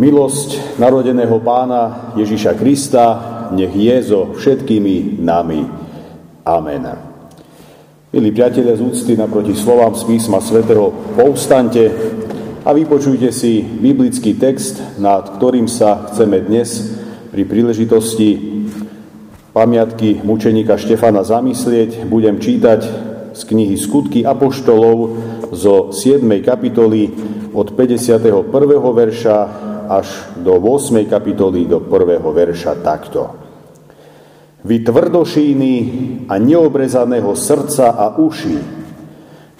Milosť narodeného pána Ježiša Krista nech je so všetkými nami. Amen. Milí priatelia z úcty naproti slovám z písma svätého, povstante a vypočujte si biblický text, nad ktorým sa chceme dnes pri príležitosti pamiatky mučeníka Štefana zamyslieť. Budem čítať z knihy Skutky Apoštolov zo 7. kapitoly od 51. verša až do 8. kapitoly, do 1. verša takto. Vy tvrdošíny a neobrezaného srdca a uši,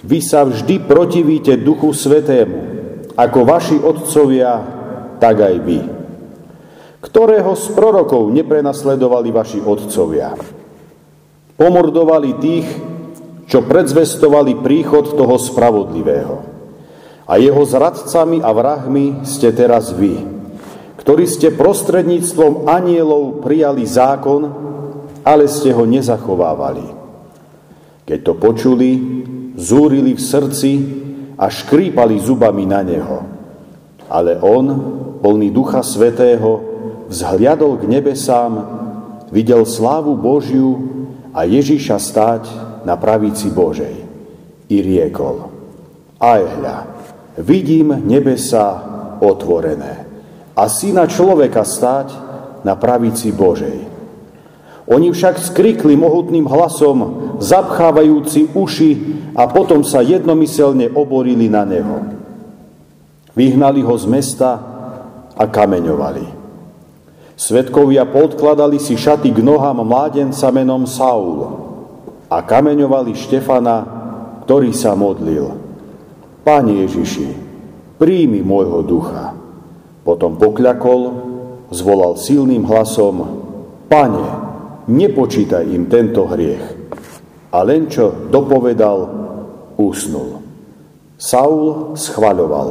vy sa vždy protivíte Duchu Svetému, ako vaši otcovia, tak aj vy. Ktorého z prorokov neprenasledovali vaši otcovia? Pomordovali tých, čo predzvestovali príchod toho spravodlivého a jeho zradcami a vrahmi ste teraz vy, ktorí ste prostredníctvom anielov prijali zákon, ale ste ho nezachovávali. Keď to počuli, zúrili v srdci a škrípali zubami na neho. Ale on, plný Ducha Svetého, vzhliadol k nebesám, videl slávu Božiu a Ježiša stáť na pravici Božej. I riekol, aj hľa, vidím nebesa otvorené a syna človeka stáť na pravici Božej. Oni však skrikli mohutným hlasom, zapchávajúci uši a potom sa jednomyselne oborili na neho. Vyhnali ho z mesta a kameňovali. Svetkovia podkladali si šaty k nohám mládenca menom Saul a kameňovali Štefana, ktorý sa modlil. Pane Ježiši, príjmi môjho ducha. Potom pokľakol, zvolal silným hlasom, Pane, nepočítaj im tento hriech. A len čo dopovedal, usnul. Saul schvaľoval,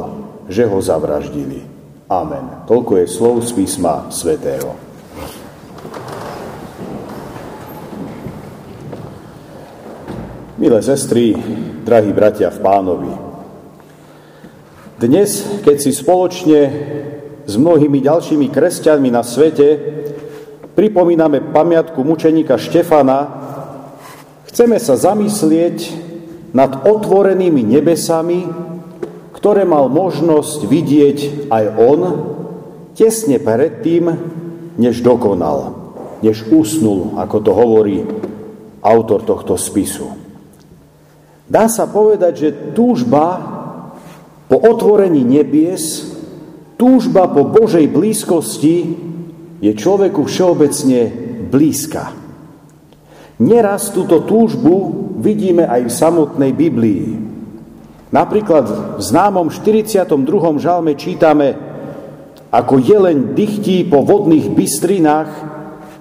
že ho zavraždili. Amen. Toľko je slov z písma svätého. Milé sestry, drahí bratia v pánovi, dnes, keď si spoločne s mnohými ďalšími kresťanmi na svete pripomíname pamiatku mučeníka Štefana, chceme sa zamyslieť nad otvorenými nebesami, ktoré mal možnosť vidieť aj on tesne predtým, než dokonal, než usnul, ako to hovorí autor tohto spisu. Dá sa povedať, že túžba po otvorení nebies, túžba po Božej blízkosti je človeku všeobecne blízka. Neraz túto túžbu vidíme aj v samotnej Biblii. Napríklad v známom 42. žalme čítame Ako jeleň dychtí po vodných bystrinách,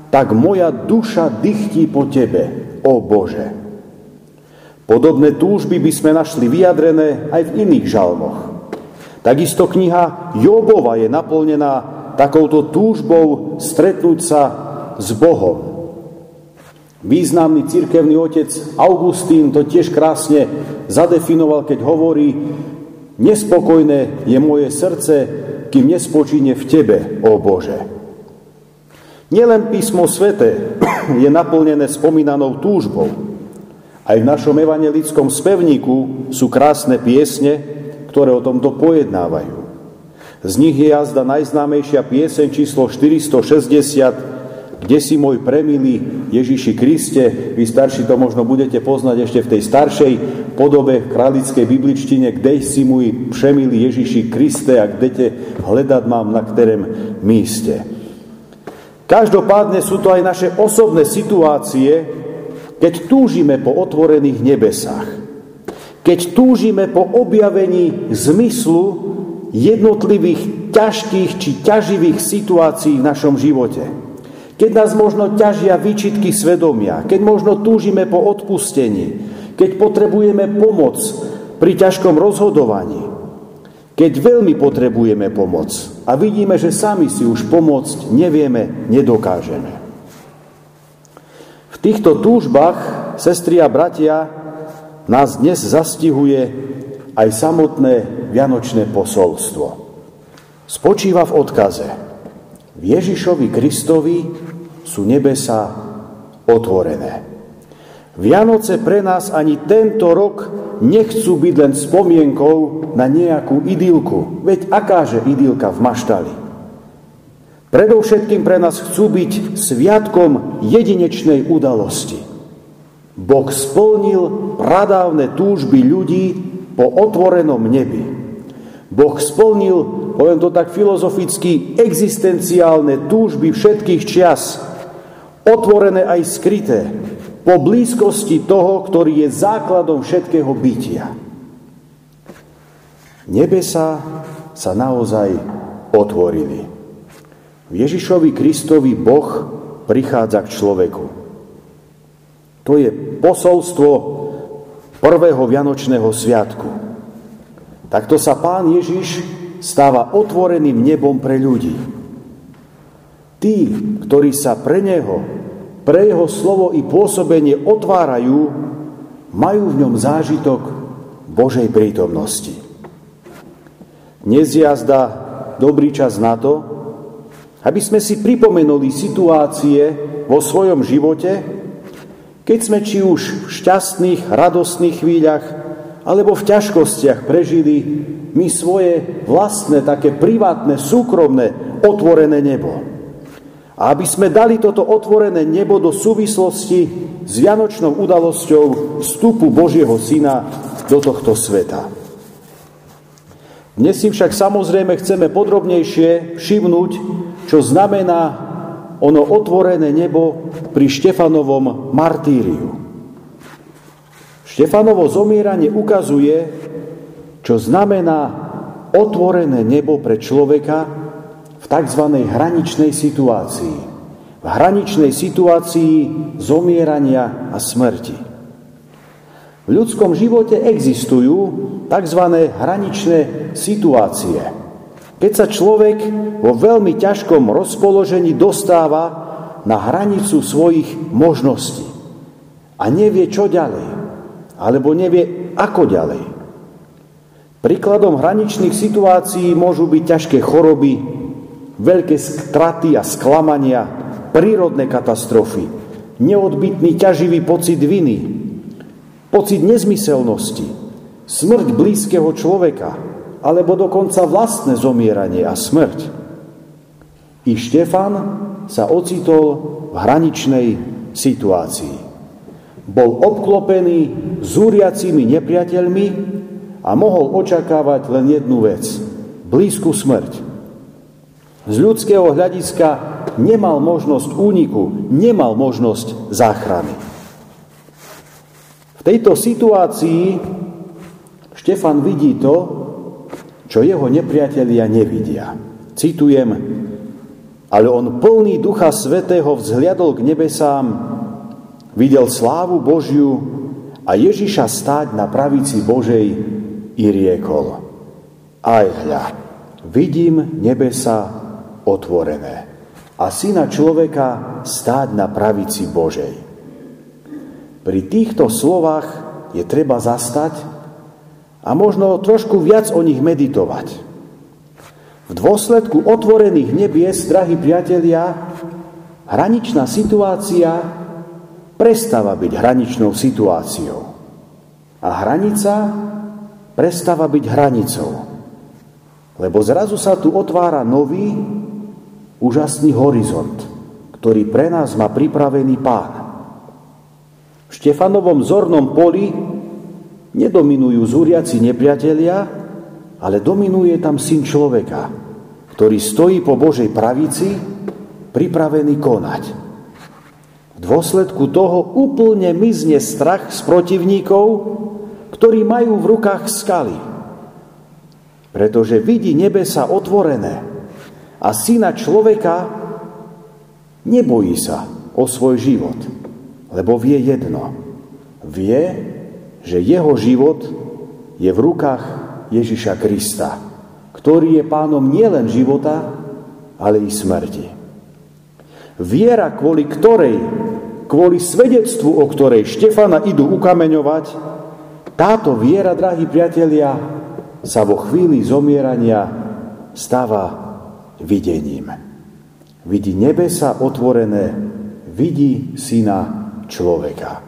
tak moja duša dychtí po Tebe, o Bože. Podobné túžby by sme našli vyjadrené aj v iných žalmoch. Takisto kniha Jobova je naplnená takouto túžbou stretnúť sa s Bohom. Významný cirkevný otec Augustín to tiež krásne zadefinoval, keď hovorí, nespokojné je moje srdce, kým nespočíne v Tebe, o Bože. Nielen písmo svete je naplnené spomínanou túžbou, aj v našom evangelickom spevníku sú krásne piesne, ktoré o tomto pojednávajú. Z nich je jazda najznámejšia pieseň číslo 460, kde si môj premilý Ježiši Kriste, vy starší to možno budete poznať ešte v tej staršej podobe v králickej bibličtine, kde si môj přemilý Ježiši Kriste a kde hľadať mám na ktorém míste. Každopádne sú to aj naše osobné situácie, keď túžime po otvorených nebesách, keď túžime po objavení zmyslu jednotlivých ťažkých či ťaživých situácií v našom živote, keď nás možno ťažia výčitky svedomia, keď možno túžime po odpustení, keď potrebujeme pomoc pri ťažkom rozhodovaní, keď veľmi potrebujeme pomoc a vidíme, že sami si už pomôcť nevieme, nedokážeme týchto túžbách, sestri a bratia, nás dnes zastihuje aj samotné vianočné posolstvo. spočíva v odkaze. V Ježišovi Kristovi sú nebesa otvorené. Vianoce pre nás ani tento rok nechcú byť len spomienkou na nejakú idylku. Veď akáže idylka v maštali? Predovšetkým pre nás chcú byť sviatkom jedinečnej udalosti. Boh splnil pradávne túžby ľudí po otvorenom nebi. Boh splnil, poviem to tak filozoficky, existenciálne túžby všetkých čias, otvorené aj skryté, po blízkosti toho, ktorý je základom všetkého bytia. Nebesa sa naozaj otvorili. Ježišovi Kristovi Boh prichádza k človeku. To je posolstvo prvého Vianočného sviatku. Takto sa Pán Ježiš stáva otvoreným nebom pre ľudí. Tí, ktorí sa pre Neho, pre Jeho slovo i pôsobenie otvárajú, majú v ňom zážitok Božej prítomnosti. Dnes jazda dobrý čas na to, aby sme si pripomenuli situácie vo svojom živote, keď sme či už v šťastných, radostných chvíľach, alebo v ťažkostiach prežili my svoje vlastné, také privátne, súkromné, otvorené nebo. A aby sme dali toto otvorené nebo do súvislosti s Vianočnou udalosťou vstupu Božieho Syna do tohto sveta. Dnes si však samozrejme chceme podrobnejšie všimnúť, čo znamená ono otvorené nebo pri Štefanovom martíriu. Štefanovo zomieranie ukazuje, čo znamená otvorené nebo pre človeka v tzv. hraničnej situácii. V hraničnej situácii zomierania a smrti. V ľudskom živote existujú tzv. hraničné situácie. Keď sa človek vo veľmi ťažkom rozpoložení dostáva na hranicu svojich možností a nevie, čo ďalej, alebo nevie, ako ďalej. Príkladom hraničných situácií môžu byť ťažké choroby, veľké straty a sklamania, prírodné katastrofy, neodbitný ťaživý pocit viny, pocit nezmyselnosti, smrť blízkeho človeka, alebo dokonca vlastné zomieranie a smrť. I Štefan sa ocitol v hraničnej situácii. Bol obklopený zúriacimi nepriateľmi a mohol očakávať len jednu vec – blízku smrť. Z ľudského hľadiska nemal možnosť úniku, nemal možnosť záchrany. V tejto situácii Štefan vidí to, čo jeho nepriatelia nevidia. Citujem, ale on plný Ducha Svetého vzhliadol k nebesám, videl slávu Božiu a Ježiša stáť na pravici Božej i riekol. Aj hľa, vidím nebesa otvorené a syna človeka stáť na pravici Božej. Pri týchto slovách je treba zastať a možno trošku viac o nich meditovať. V dôsledku otvorených nebies, drahí priatelia, hraničná situácia prestáva byť hraničnou situáciou. A hranica prestáva byť hranicou. Lebo zrazu sa tu otvára nový, úžasný horizont, ktorý pre nás má pripravený pán. V Štefanovom zornom poli Nedominujú zúriaci nepriatelia, ale dominuje tam syn človeka, ktorý stojí po Božej pravici, pripravený konať. V dôsledku toho úplne mizne strach z protivníkov, ktorí majú v rukách skaly. Pretože vidí nebesa otvorené a syna človeka nebojí sa o svoj život, lebo vie jedno. Vie, že jeho život je v rukách Ježiša Krista, ktorý je pánom nielen života, ale i smrti. Viera, kvôli ktorej, kvôli svedectvu, o ktorej Štefana idú ukameňovať, táto viera, drahí priatelia, sa vo chvíli zomierania stáva videním. Vidí nebesa otvorené, vidí syna človeka.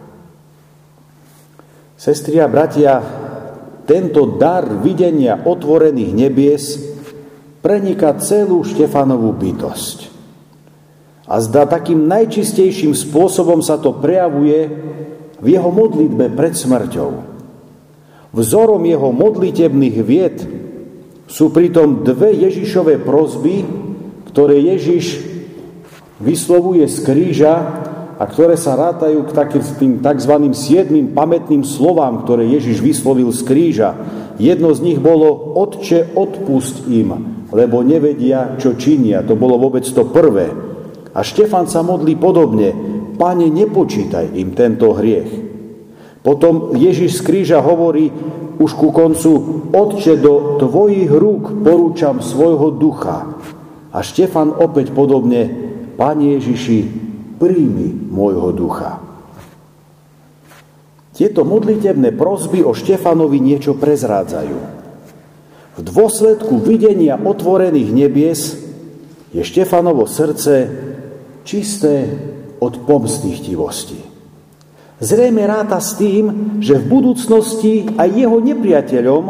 Sestri a bratia, tento dar videnia otvorených nebies preniká celú Štefanovú bytosť. A zdá takým najčistejším spôsobom sa to prejavuje v jeho modlitbe pred smrťou. Vzorom jeho modlitebných vied sú pritom dve Ježišové prozby, ktoré Ježiš vyslovuje z kríža a ktoré sa rátajú k takým tzv. siedmým pamätným slovám, ktoré Ježiš vyslovil z kríža. Jedno z nich bolo Otče, odpust im, lebo nevedia, čo činia. To bolo vôbec to prvé. A Štefan sa modlí podobne. Pane, nepočítaj im tento hriech. Potom Ježiš z kríža hovorí už ku koncu, Otče, do tvojich rúk porúčam svojho ducha. A Štefan opäť podobne, Pane Ježiši, príjmi môjho ducha. Tieto modlitebné prozby o Štefanovi niečo prezrádzajú. V dôsledku videnia otvorených nebies je Štefanovo srdce čisté od pomstných. Zrejme ráta s tým, že v budúcnosti aj jeho nepriateľom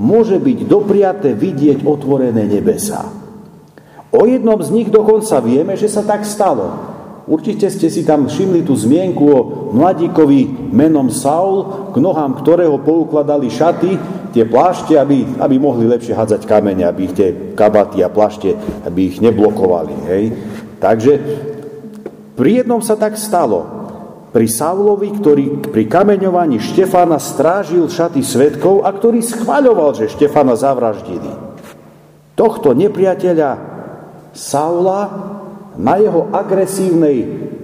môže byť dopriaté vidieť otvorené nebesa. O jednom z nich dokonca vieme, že sa tak stalo. Určite ste si tam všimli tú zmienku o mladíkovi menom Saul, k nohám ktorého poukladali šaty, tie plášte, aby, aby mohli lepšie hádzať kamene, aby ich tie kabaty a plášte, aby ich neblokovali. Hej. Takže pri jednom sa tak stalo. Pri Saulovi, ktorý pri kameňovaní Štefána strážil šaty svetkov a ktorý schvaľoval, že Štefána zavraždili. Tohto nepriateľa Saula na jeho agresívnej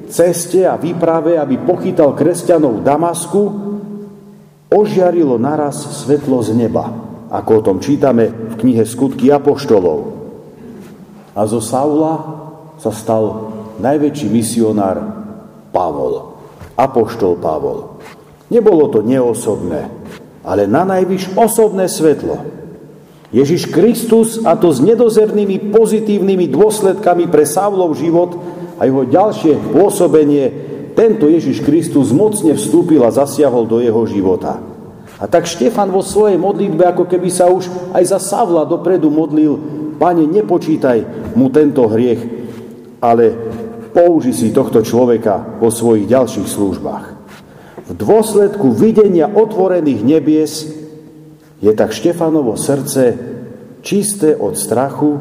ceste a výprave, aby pochytal kresťanov Damasku, ožiarilo naraz svetlo z neba, ako o tom čítame v knihe Skutky Apoštolov. A zo Saula sa stal najväčší misionár Pavol, Apoštol Pavol. Nebolo to neosobné, ale na najvyš osobné svetlo. Ježiš Kristus, a to s nedozernými pozitívnymi dôsledkami pre Savlov život a jeho ďalšie pôsobenie, tento Ježiš Kristus mocne vstúpil a zasiahol do jeho života. A tak Štefan vo svojej modlitbe, ako keby sa už aj za Savla dopredu modlil, Pane, nepočítaj mu tento hriech, ale použi si tohto človeka vo svojich ďalších službách. V dôsledku videnia otvorených nebies je tak Štefanovo srdce čisté od strachu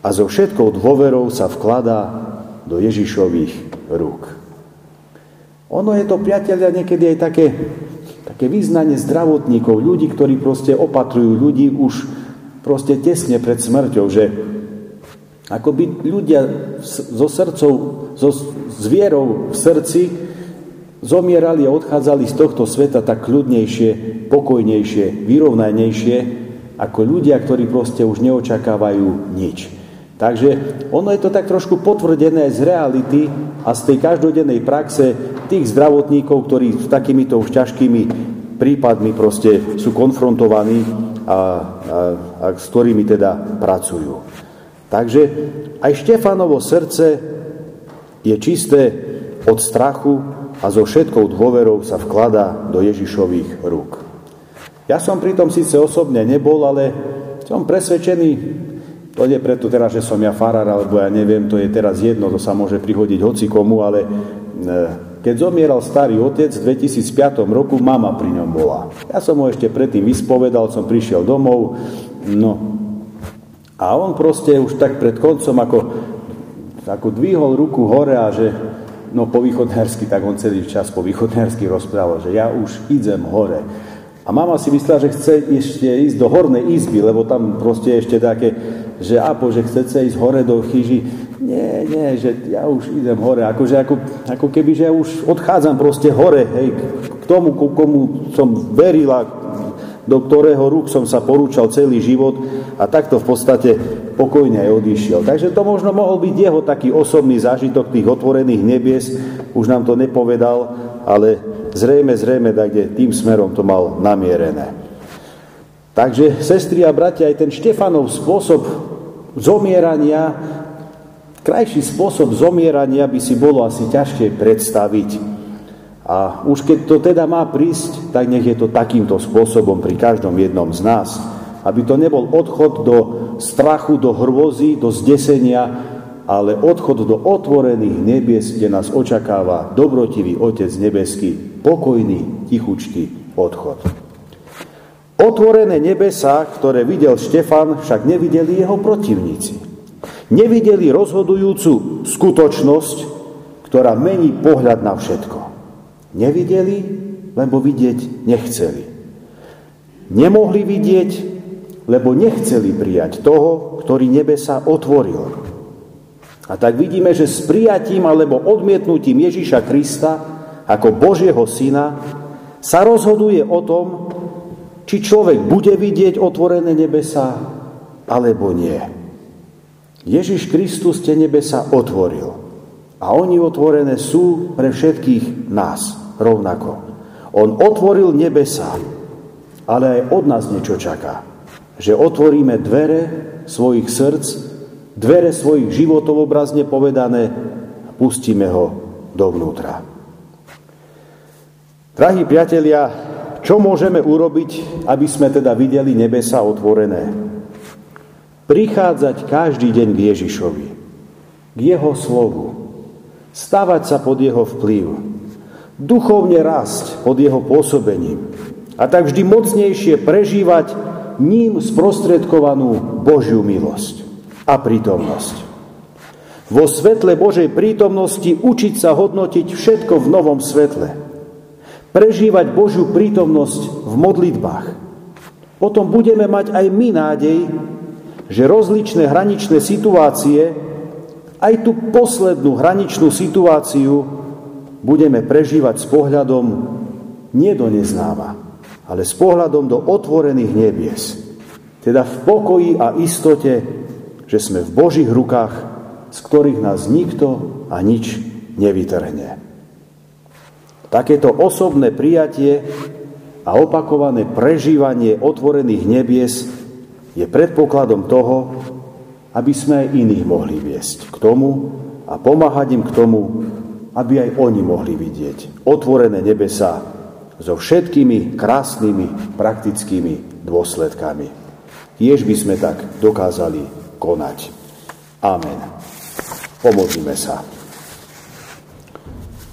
a so všetkou dôverou sa vkladá do Ježišových rúk. Ono je to, priateľia, niekedy aj také, také význanie zdravotníkov, ľudí, ktorí proste opatrujú ľudí už proste tesne pred smrťou, že ako by ľudia so srdcov, so zvierou v srdci zomierali a odchádzali z tohto sveta tak kľudnejšie, pokojnejšie, vyrovnanejšie, ako ľudia, ktorí proste už neočakávajú nič. Takže ono je to tak trošku potvrdené z reality a z tej každodennej praxe tých zdravotníkov, ktorí s takýmito už ťažkými prípadmi proste sú konfrontovaní a, a, a s ktorými teda pracujú. Takže aj Štefanovo srdce je čisté od strachu, a so všetkou dôverou sa vkladá do Ježišových rúk. Ja som pritom síce osobne nebol, ale som presvedčený, to nie preto teraz, že som ja farár, alebo ja neviem, to je teraz jedno, to sa môže prihodiť hoci komu, ale e, keď zomieral starý otec v 2005 roku, mama pri ňom bola. Ja som ho ešte predtým vyspovedal, som prišiel domov, no a on proste už tak pred koncom ako, ako dvihol ruku hore a že no po východnársky, tak on celý čas po východnársky rozprával, že ja už idem hore. A mama si myslela, že chce ešte ísť do hornej izby, lebo tam proste ešte také, že apo, že chce ísť hore do chyži. Nie, nie, že ja už idem hore. Akože ako, ako keby, že ja už odchádzam proste hore, hej, k tomu, komu som verila, do ktorého rúk som sa porúčal celý život a takto v podstate pokojne aj odišiel. Takže to možno mohol byť jeho taký osobný zážitok tých otvorených nebies, už nám to nepovedal, ale zrejme, zrejme, kde tým smerom to mal namierené. Takže, sestri a bratia, aj ten Štefanov spôsob zomierania, krajší spôsob zomierania by si bolo asi ťažšie predstaviť. A už keď to teda má prísť, tak nech je to takýmto spôsobom pri každom jednom z nás. Aby to nebol odchod do strachu, do hrôzy, do zdesenia, ale odchod do otvorených nebies, kde nás očakáva dobrotivý Otec nebeský, pokojný, tichučký odchod. Otvorené nebesa, ktoré videl Štefan, však nevideli jeho protivníci. Nevideli rozhodujúcu skutočnosť, ktorá mení pohľad na všetko. Nevideli, lebo vidieť nechceli. Nemohli vidieť, lebo nechceli prijať toho, ktorý nebesa otvoril. A tak vidíme, že s prijatím alebo odmietnutím Ježiša Krista ako Božieho syna sa rozhoduje o tom, či človek bude vidieť otvorené nebesa, alebo nie. Ježiš Kristus tie nebesa otvoril. A oni otvorené sú pre všetkých nás rovnako. On otvoril nebesa, ale aj od nás niečo čaká. Že otvoríme dvere svojich srdc, dvere svojich životov obrazne povedané a pustíme ho dovnútra. Drahí priatelia, čo môžeme urobiť, aby sme teda videli nebesa otvorené? Prichádzať každý deň k Ježišovi, k Jeho slovu, stavať sa pod Jeho vplyv, duchovne rásť pod Jeho pôsobením a tak vždy mocnejšie prežívať ním sprostredkovanú Božiu milosť a prítomnosť. Vo svetle Božej prítomnosti učiť sa hodnotiť všetko v novom svetle – prežívať Božiu prítomnosť v modlitbách. Potom budeme mať aj my nádej, že rozličné hraničné situácie, aj tú poslednú hraničnú situáciu budeme prežívať s pohľadom nie do ale s pohľadom do otvorených nebies. Teda v pokoji a istote, že sme v Božích rukách, z ktorých nás nikto a nič nevytrhne. Takéto osobné prijatie a opakované prežívanie otvorených nebies je predpokladom toho, aby sme aj iných mohli viesť k tomu a pomáhať im k tomu, aby aj oni mohli vidieť otvorené nebesa so všetkými krásnymi praktickými dôsledkami. Tiež by sme tak dokázali konať. Amen. Pomodlíme sa.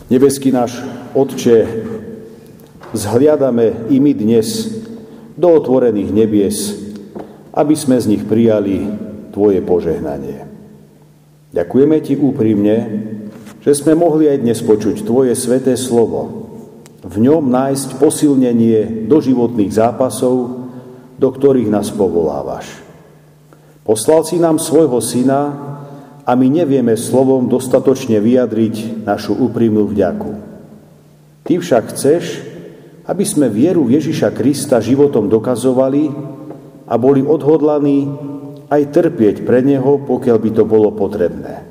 Nebeský náš Otče, zhliadame i my dnes do otvorených nebies, aby sme z nich prijali Tvoje požehnanie. Ďakujeme Ti úprimne, že sme mohli aj dnes počuť Tvoje sveté slovo, v ňom nájsť posilnenie do životných zápasov, do ktorých nás povolávaš. Poslal si nám svojho syna, a my nevieme slovom dostatočne vyjadriť našu úprimnú vďaku. Ty však chceš, aby sme vieru Ježiša Krista životom dokazovali a boli odhodlaní aj trpieť pre Neho, pokiaľ by to bolo potrebné.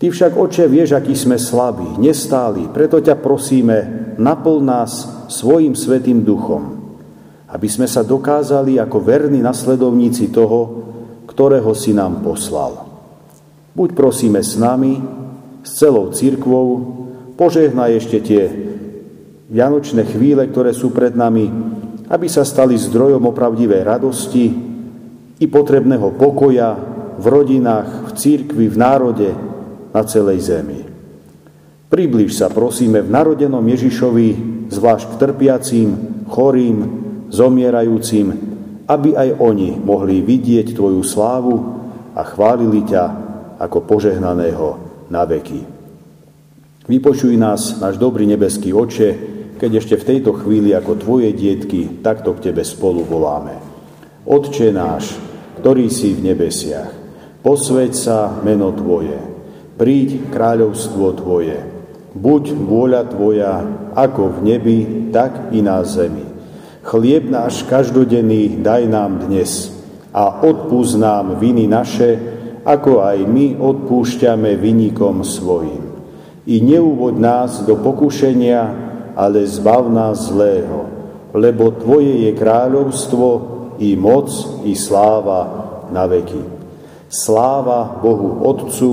Ty však, Oče, vieš, aký sme slabí, nestáli, preto ťa prosíme, naplň nás svojim svetým duchom, aby sme sa dokázali ako verní nasledovníci toho, ktorého si nám poslal. Buď prosíme s nami, s celou církvou, požehnaj ešte tie vianočné chvíle, ktoré sú pred nami, aby sa stali zdrojom opravdivej radosti i potrebného pokoja v rodinách, v církvi, v národe, na celej zemi. Približ sa, prosíme, v narodenom Ježišovi, zvlášť k trpiacím, chorým, zomierajúcim, aby aj oni mohli vidieť Tvoju slávu a chválili ťa ako požehnaného na veky. Vypočuj nás, náš dobrý nebeský oče, keď ešte v tejto chvíli ako tvoje dietky takto k tebe spolu voláme. Otče náš, ktorý si v nebesiach, posveď sa meno tvoje, príď kráľovstvo tvoje, buď vôľa tvoja ako v nebi, tak i na zemi. Chlieb náš každodenný daj nám dnes a odpúsť nám viny naše, ako aj my odpúšťame vynikom svojim. I neúvod nás do pokušenia, ale zbav nás zlého, lebo Tvoje je kráľovstvo, i moc, i sláva na veky. Sláva Bohu Otcu,